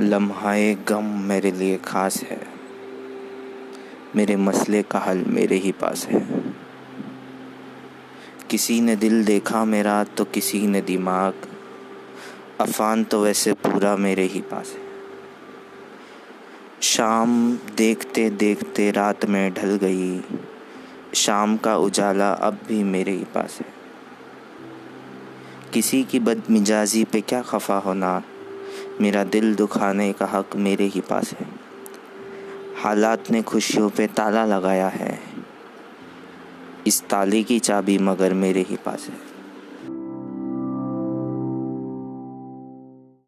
لمحہ غم میرے لیے خاص ہے۔ میرے مسئلے کا حل میرے ہی پاس ہے۔ کسی نے دل دیکھا میرا تو کسی نے دماغ۔ عفان تو ویسے پورا میرے ہی پاس ہے۔ شام دیکھتے دیکھتے رات میں ڈھل گئی۔ شام کا اجالا اب بھی میرے ہی پاس ہے۔ کسی کی بد مجازی پہ کیا خفا ہونا۔ میرا دل دکھانے کا حق میرے ہی پاس ہے۔ حالات نے خوشیوں پہ تالا لگایا ہے۔ اس تالے کی چابی مگر میرے ہی پاس ہے۔